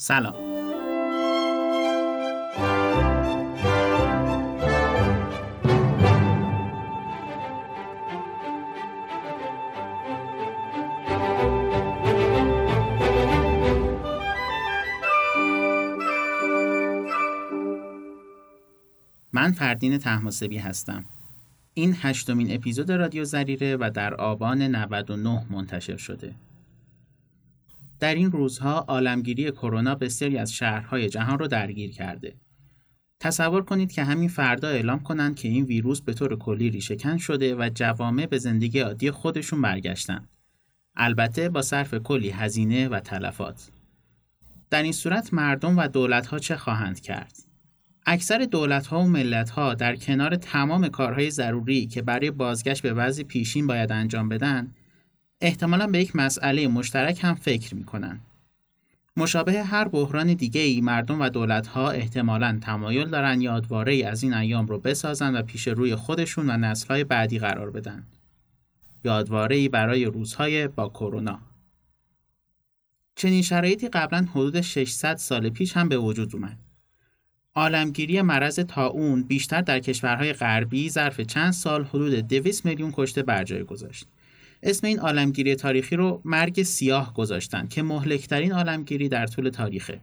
سلام من فردین تحماسبی هستم. این هشتمین اپیزود رادیو زریره و در آبان 99 منتشر شده. در این روزها عالمگیری کرونا بسیاری از شهرهای جهان را درگیر کرده. تصور کنید که همین فردا اعلام کنند که این ویروس به طور کلی ریشهکن شده و جوامع به زندگی عادی خودشون برگشتن. البته با صرف کلی هزینه و تلفات. در این صورت مردم و دولتها چه خواهند کرد؟ اکثر دولت‌ها و ملت‌ها در کنار تمام کارهای ضروری که برای بازگشت به وضع پیشین باید انجام بدن، احتمالا به یک مسئله مشترک هم فکر می‌کنن. مشابه هر بحران دیگه ای مردم و دولت‌ها احتمالا تمایل دارن یادواره ای از این ایام رو بسازن و پیش روی خودشون و نسل‌های بعدی قرار بدن. یادواره ای برای روزهای با کرونا. چنین شرایطی قبلا حدود 600 سال پیش هم به وجود اومد. عالمگیری مرض تاون بیشتر در کشورهای غربی ظرف چند سال حدود 200 میلیون کشته بر جای گذاشت. اسم این عالمگیری تاریخی رو مرگ سیاه گذاشتن که مهلکترین عالمگیری در طول تاریخه.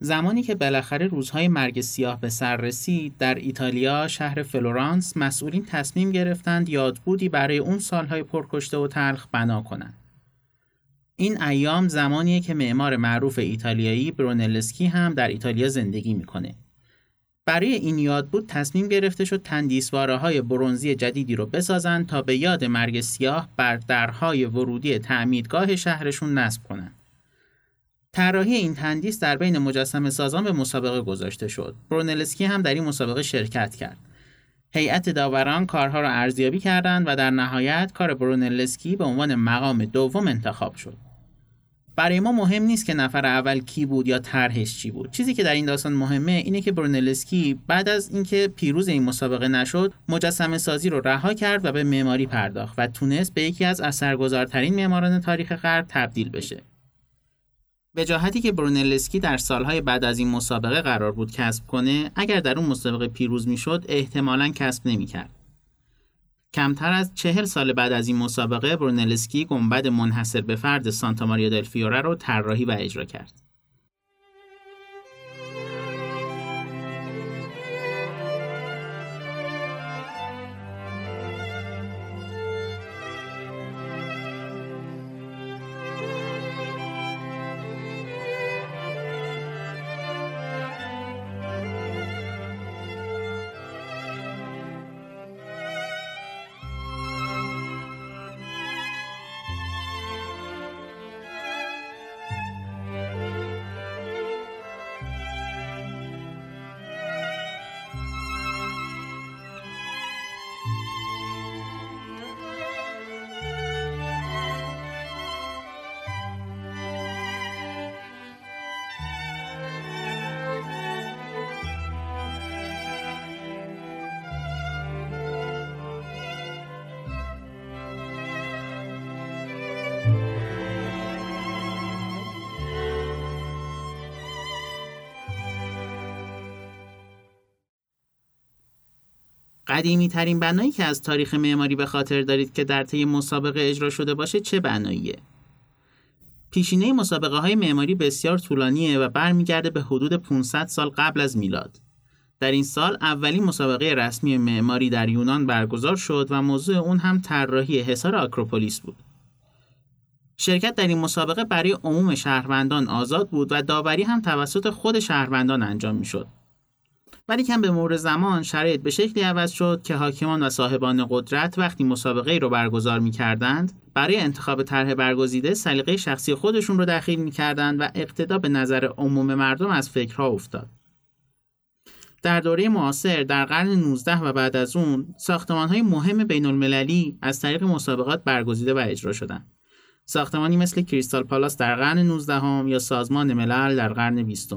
زمانی که بالاخره روزهای مرگ سیاه به سر رسید در ایتالیا شهر فلورانس مسئولین تصمیم گرفتند یادبودی برای اون سالهای پرکشته و تلخ بنا کنند. این ایام زمانیه که معمار معروف ایتالیایی برونلسکی هم در ایتالیا زندگی می‌کنه برای این یاد بود تصمیم گرفته شد تندیسواره های برونزی جدیدی رو بسازن تا به یاد مرگ سیاه بر درهای ورودی تعمیدگاه شهرشون نصب کنند. طراحی این تندیس در بین مجسم سازان به مسابقه گذاشته شد. برونلسکی هم در این مسابقه شرکت کرد. هیئت داوران کارها را ارزیابی کردند و در نهایت کار برونلسکی به عنوان مقام دوم انتخاب شد. برای ما مهم نیست که نفر اول کی بود یا طرحش چی بود. چیزی که در این داستان مهمه اینه که برونلسکی بعد از اینکه پیروز این مسابقه نشد مجسمه سازی رو رها کرد و به معماری پرداخت و تونست به یکی از اثرگذارترین معماران تاریخ غرب تبدیل بشه. وجاهتی که برونلسکی در سالهای بعد از این مسابقه قرار بود کسب کنه اگر در اون مسابقه پیروز می‌شد احتمالا کسب نمی‌کرد. کمتر از چهل سال بعد از این مسابقه برونلسکی گنبد منحصر به فرد سانتا ماریا دل فیوره رو طراحی و اجرا کرد. قدیمی ترین بنایی که از تاریخ معماری به خاطر دارید که در طی مسابقه اجرا شده باشه چه بناییه؟ پیشینه مسابقه های معماری بسیار طولانیه و برمیگرده به حدود 500 سال قبل از میلاد. در این سال اولین مسابقه رسمی معماری در یونان برگزار شد و موضوع اون هم طراحی حصار آکروپولیس بود. شرکت در این مسابقه برای عموم شهروندان آزاد بود و داوری هم توسط خود شهروندان انجام می‌شد. ولی کم به مرور زمان شرایط به شکلی عوض شد که حاکمان و صاحبان قدرت وقتی مسابقه رو برگزار می کردند برای انتخاب طرح برگزیده سلیقه شخصی خودشون رو دخیل می کردند و اقتدا به نظر عموم مردم از فکرها افتاد. در دوره معاصر در قرن 19 و بعد از اون ساختمان های مهم بین المللی از طریق مسابقات برگزیده و اجرا شدند. ساختمانی مثل کریستال پالاس در قرن 19 هم یا سازمان ملل در قرن 20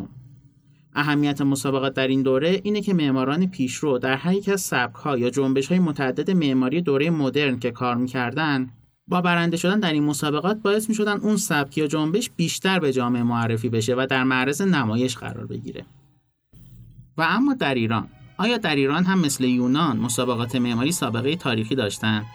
اهمیت مسابقات در این دوره اینه که معماران پیشرو در هر یک از سبک‌ها یا جنبش‌های متعدد معماری دوره مدرن که کار می‌کردن با برنده شدن در این مسابقات باعث می شدن اون سبک یا جنبش بیشتر به جامعه معرفی بشه و در معرض نمایش قرار بگیره. و اما در ایران آیا در ایران هم مثل یونان مسابقات معماری سابقه تاریخی داشتند؟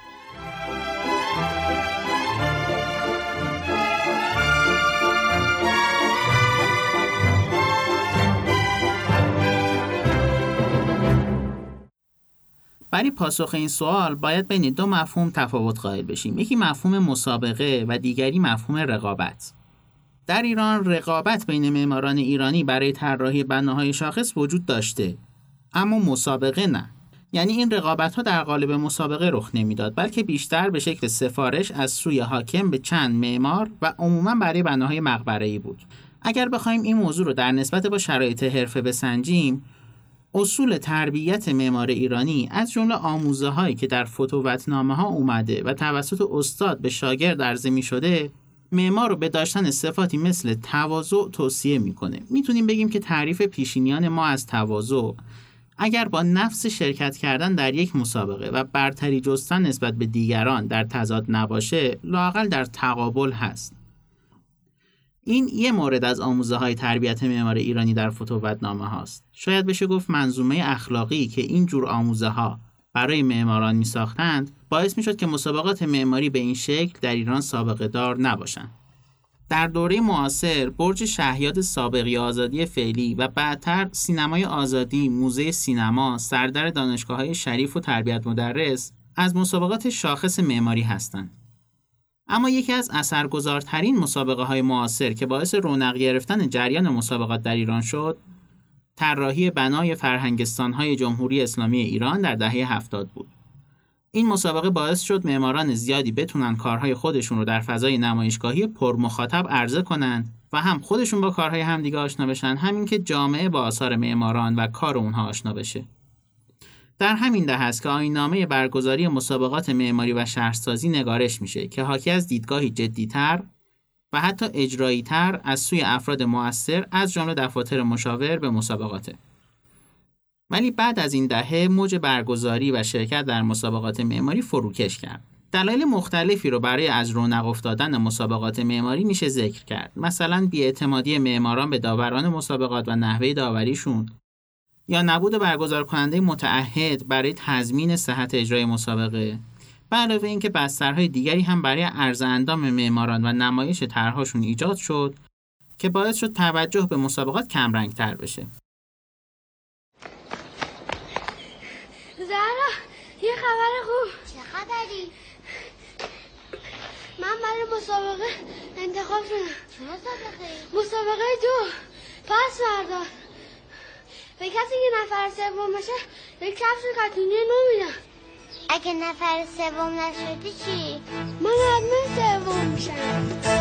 برای پاسخ این سوال باید بین دو مفهوم تفاوت قائل بشیم. یکی مفهوم مسابقه و دیگری مفهوم رقابت. در ایران رقابت بین معماران ایرانی برای طراحی بناهای شاخص وجود داشته اما مسابقه نه. یعنی این رقابت ها در قالب مسابقه رخ نمی‌داد بلکه بیشتر به شکل سفارش از سوی حاکم به چند معمار و عموما برای بناهای مقبره بود. اگر بخوایم این موضوع رو در نسبت با شرایط حرفه بسنجیم اصول تربیت معمار ایرانی از جمله آموزه هایی که در فتووتنامه ها اومده و توسط استاد به شاگرد عرضه می شده معمار رو به داشتن صفاتی مثل تواضع توصیه می‌کنه. می‌تونیم بگیم که تعریف پیشینیان ما از تواضع اگر با نفس شرکت کردن در یک مسابقه و برتری جستن نسبت به دیگران در تضاد نباشه لاقل در تقابل هست. این یه مورد از آموزه های تربیت معمار ایرانی در فتووتنامه هاست. شاید بشه گفت منظومه اخلاقی که این جور آموزه ها برای معماران می ساختند باعث می شد که مسابقات معماری به این شکل در ایران سابقه دار نباشند در دوره معاصر برج شهیاد سابقی آزادی فعلی و بعدتر سینمای آزادی موزه سینما سردر دانشگاه های شریف و تربیت مدرس از مسابقات شاخص معماری هستند. اما یکی از اثرگذارترین مسابقه های معاصر که باعث رونق گرفتن جریان مسابقات در ایران شد طراحی بنای فرهنگستان های جمهوری اسلامی ایران در دهه هفتاد بود. این مسابقه باعث شد معماران زیادی بتونن کارهای خودشون رو در فضای نمایشگاهی پرمخاطب عرضه کنند و هم خودشون با کارهای همدیگه آشنا بشن همین که جامعه با آثار معماران و کار اونها آشنا بشه. در همین ده است که آینامه برگزاری مسابقات معماری و شهرسازی نگارش میشه که حاکی از دیدگاهی جدیتر و حتی اجرایی تر از سوی افراد موثر از جمله دفاتر مشاور به مسابقاته. ولی بعد از این دهه موج برگزاری و شرکت در مسابقات معماری فروکش کرد. دلایل مختلفی رو برای از رونق افتادن مسابقات معماری میشه ذکر کرد. مثلا بیاعتمادی معماران به داوران مسابقات و نحوه داوریشون یا نبود برگزار کننده متعهد برای تضمین صحت اجرای مسابقه. به علاوه اینکه بسترهای دیگری هم برای عرض اندام معماران و نمایش طرحهاشون ایجاد شد که باعث شد توجه به مسابقات کمرنگ تر بشه. زهرا یه خبر خوب. چه خبری؟ من برای مسابقه انتخاب شدم. چه مسابقه؟ مسابقه دو. پس فردا. به کسی که نفر سوم بشه یک کفش کتونی نو میدم اگه نفر سوم نشدی چی؟ من حتما سوم میشم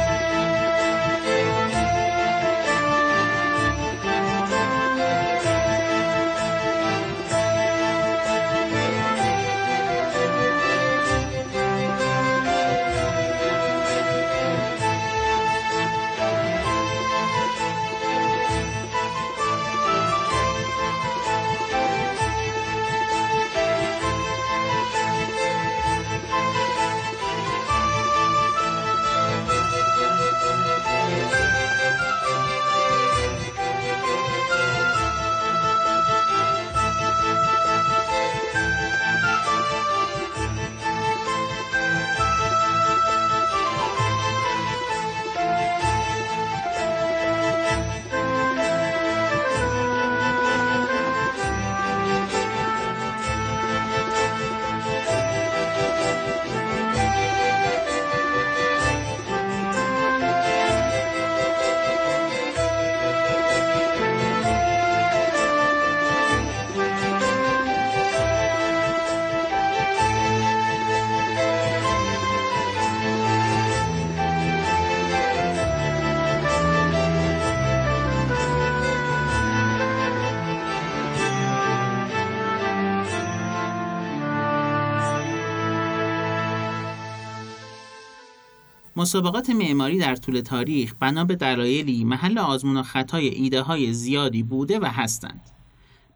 مسابقات معماری در طول تاریخ بنا به دلایلی محل آزمون و خطای ایده های زیادی بوده و هستند.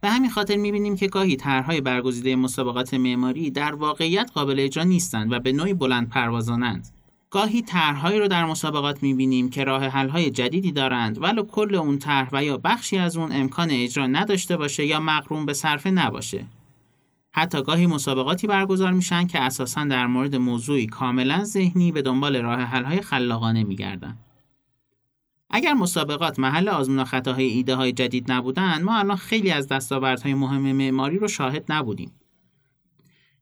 به همین خاطر می‌بینیم که گاهی طرحهای برگزیده مسابقات معماری در واقعیت قابل اجرا نیستند و به نوعی بلند پروازانند. گاهی طرحهایی رو در مسابقات می‌بینیم که راه حل‌های جدیدی دارند ولو کل اون طرح و یا بخشی از اون امکان اجرا نداشته باشه یا مقرون به صرفه نباشه. حتی گاهی مسابقاتی برگزار میشن که اساسا در مورد موضوعی کاملا ذهنی به دنبال راه حل‌های خلاقانه میگردن. اگر مسابقات محل آزمون و خطاهای ایده های جدید نبودن ما الان خیلی از دستاوردهای مهم معماری رو شاهد نبودیم.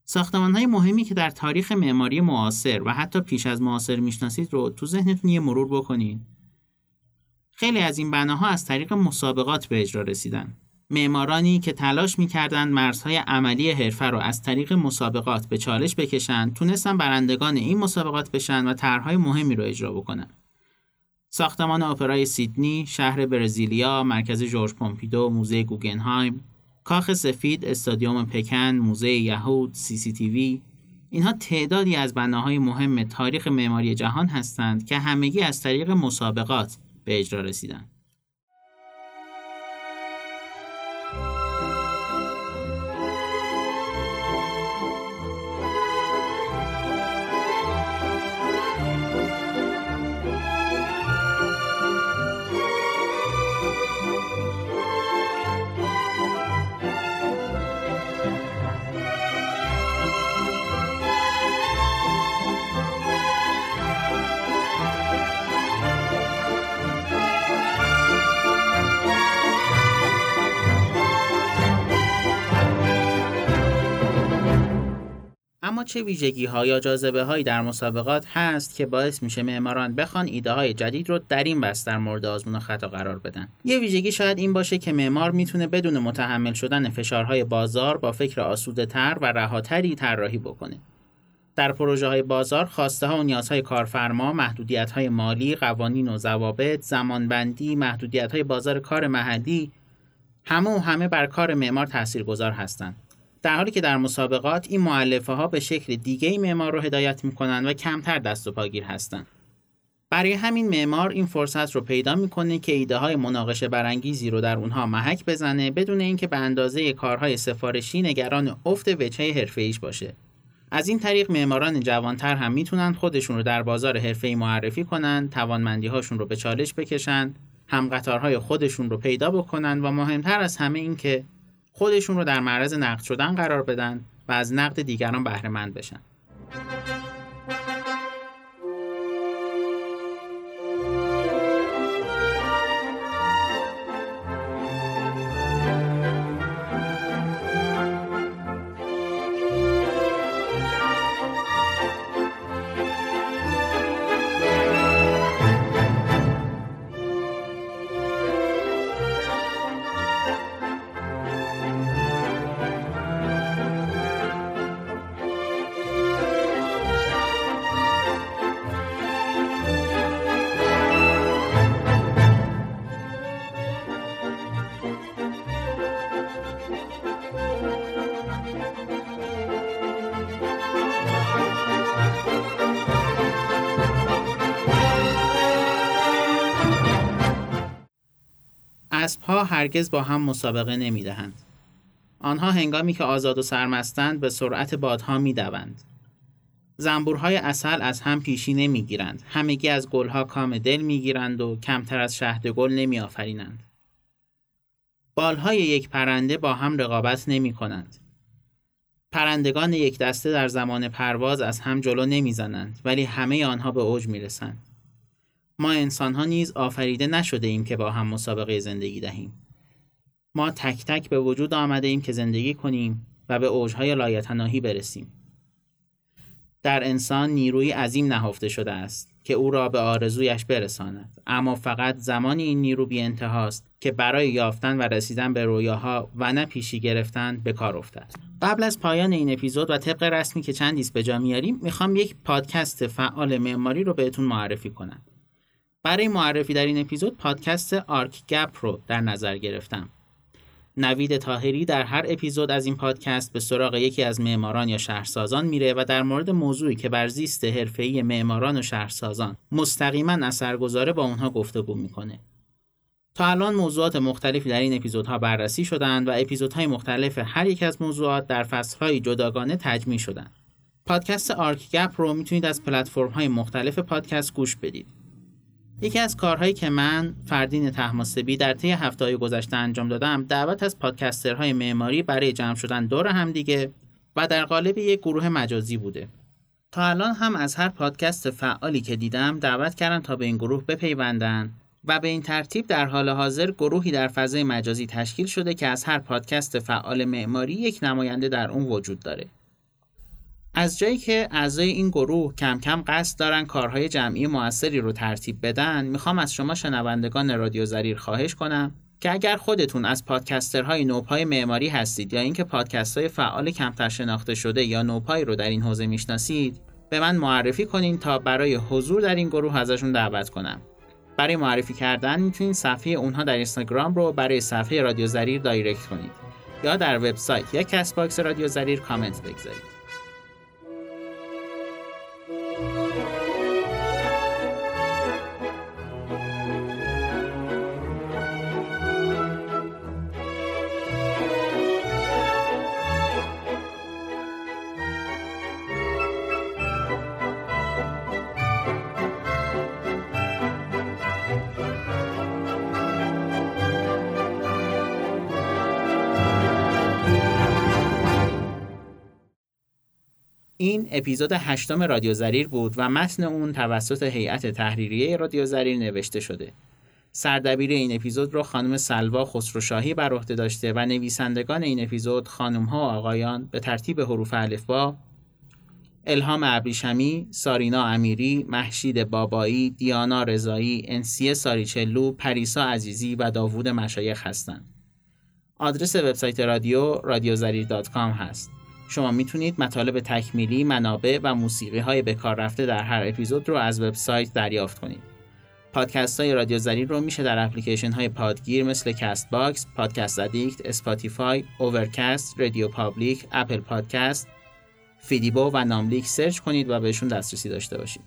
ساختمان های مهمی که در تاریخ معماری معاصر و حتی پیش از معاصر می‌شناسید رو تو ذهنتون یه مرور بکنید. خیلی از این بناها از طریق مسابقات به اجرا رسیدن. معمارانی که تلاش می‌کردند مرزهای عملی حرفه رو از طریق مسابقات به چالش بکشند تونستن برندگان این مسابقات بشن و طرحهای مهمی رو اجرا بکنن. ساختمان اپرای سیدنی، شهر برزیلیا، مرکز جورج پومپیدو، موزه گوگنهایم، کاخ سفید، استادیوم پکن، موزه یهود، سی سی تی وی، اینها تعدادی از بناهای مهم تاریخ معماری جهان هستند که همگی از طریق مسابقات به اجرا رسیدند. چه ویژگی ها یا جاذبه هایی در مسابقات هست که باعث میشه معماران بخوان ایده های جدید رو در این بس در مورد آزمون و خطا قرار بدن یه ویژگی شاید این باشه که معمار می‌تونه بدون متحمل شدن فشارهای بازار با فکر آسوده تر و رهاتری طراحی بکنه در پروژه های بازار خواسته ها و نیازهای کارفرما، محدودیت های مالی، قوانین و ضوابط، زمانبندی، محدودیت های بازار کار محلی همه و همه بر کار معمار تاثیرگذار هستند. در حالی که در مسابقات این معلفه ها به شکل دیگه معمار رو هدایت می‌کنن و کمتر دست و پاگیر هستند. برای همین معمار این فرصت رو پیدا می‌کنه که ایده های مناقشه برانگیزی رو در اونها محک بزنه بدون اینکه به اندازه کارهای سفارشی نگران افت وجهه حرفه‌ایش باشه. از این طریق معماران جوانتر هم می‌تونن خودشون رو در بازار حرفه‌ای معرفی کنن، توانمندی هاشون رو به چالش بکشن، هم قطارهای خودشون رو پیدا بکنن و مهمتر از همه این که خودشون رو در معرض نقد شدن قرار بدن و از نقد دیگران بهره مند بشن. اسبها هرگز با هم مسابقه نمی دهند. آنها هنگامی که آزاد و سرمستند به سرعت بادها می دوند. زنبورهای اصل از هم پیشی نمی گیرند. همگی از گلها کام دل می گیرند و کمتر از شهد گل نمی آفرینند. بالهای یک پرنده با هم رقابت نمی کنند. پرندگان یک دسته در زمان پرواز از هم جلو نمی زنند ولی همه آنها به اوج می رسند. ما انسان ها نیز آفریده نشده ایم که با هم مسابقه زندگی دهیم. ما تک تک به وجود آمده ایم که زندگی کنیم و به اوجهای لایتناهی برسیم. در انسان نیروی عظیم نهفته شده است که او را به آرزویش برساند اما فقط زمانی این نیرو بی انتهاست که برای یافتن و رسیدن به رویاها و نه پیشی گرفتن به کار افتد قبل از پایان این اپیزود و طبق رسمی که چندیست به جا میاریم می‌خوام یک پادکست فعال معماری رو بهتون معرفی کنم برای معرفی در این اپیزود پادکست آرک گپ رو در نظر گرفتم. نوید تاهری در هر اپیزود از این پادکست به سراغ یکی از معماران یا شهرسازان میره و در مورد موضوعی که بر زیست حرفه‌ای معماران و شهرسازان مستقیما اثر گذاره با اونها گفتگو می‌کنه. تا الان موضوعات مختلفی در این اپیزودها بررسی شدند و اپیزودهای مختلف هر یک از موضوعات در فصلهای جداگانه تجمیع شدند. پادکست آرک گپ رو می‌تونید از پلتفرم‌های مختلف پادکست گوش بدید. یکی از کارهایی که من فردین تحماسبی در طی هفته‌های گذشته انجام دادم دعوت از پادکسترهای معماری برای جمع شدن دور همدیگه و در قالب یک گروه مجازی بوده. تا الان هم از هر پادکست فعالی که دیدم دعوت کردم تا به این گروه بپیوندن و به این ترتیب در حال حاضر گروهی در فضای مجازی تشکیل شده که از هر پادکست فعال معماری یک نماینده در اون وجود داره. از جایی که اعضای این گروه کم کم قصد دارن کارهای جمعی موثری رو ترتیب بدن می‌خوام از شما شنوندگان رادیو زریر خواهش کنم که اگر خودتون از پادکسترهای نوپای معماری هستید یا اینکه پادکست های فعال کمتر شناخته شده یا نوپای رو در این حوزه می‌شناسید به من معرفی کنین تا برای حضور در این گروه ازشون دعوت کنم. برای معرفی کردن می‌تونید صفحه اونها در اینستاگرام رو برای صفحه رادیو زریر دایرکت کنید یا در وبسایت یا کس باکس رادیو زریر کامنت بگذارید. این اپیزود هشتم رادیو زریر بود و متن اون توسط هیئت تحریریه رادیو زریر نوشته شده. سردبیر این اپیزود رو خانم سلوا خسروشاهی بر عهده داشته و نویسندگان این اپیزود خانم ها و آقایان به ترتیب حروف الفبا الهام ابریشمی، سارینا امیری، محشید بابایی، دیانا رضایی، انسیه ساریچلو، پریسا عزیزی و داوود مشایخ هستند. آدرس وبسایت رادیو رادیوزریر.com هست. شما می‌تونید مطالب تکمیلی، منابع و موسیقی های به کار رفته در هر اپیزود رو از وبسایت دریافت کنید. پادکست های رادیو زریر رو میشه در اپلیکیشن های پادگیر مثل کست باکس، پادکست ادیکت، اسپاتیفای، اوورکست، رادیو پابلیک، اپل پادکست، فیدیبو و ناملیک سرچ کنید و بهشون دسترسی داشته باشید.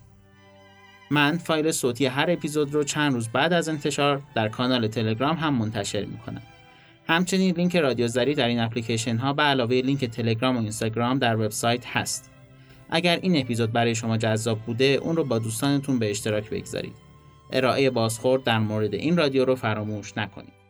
من فایل صوتی هر اپیزود رو چند روز بعد از انتشار در کانال تلگرام هم منتشر می‌کنم. همچنین لینک رادیو زری در این اپلیکیشن ها به علاوه لینک تلگرام و اینستاگرام در وبسایت هست. اگر این اپیزود برای شما جذاب بوده اون رو با دوستانتون به اشتراک بگذارید. ارائه بازخورد در مورد این رادیو رو فراموش نکنید.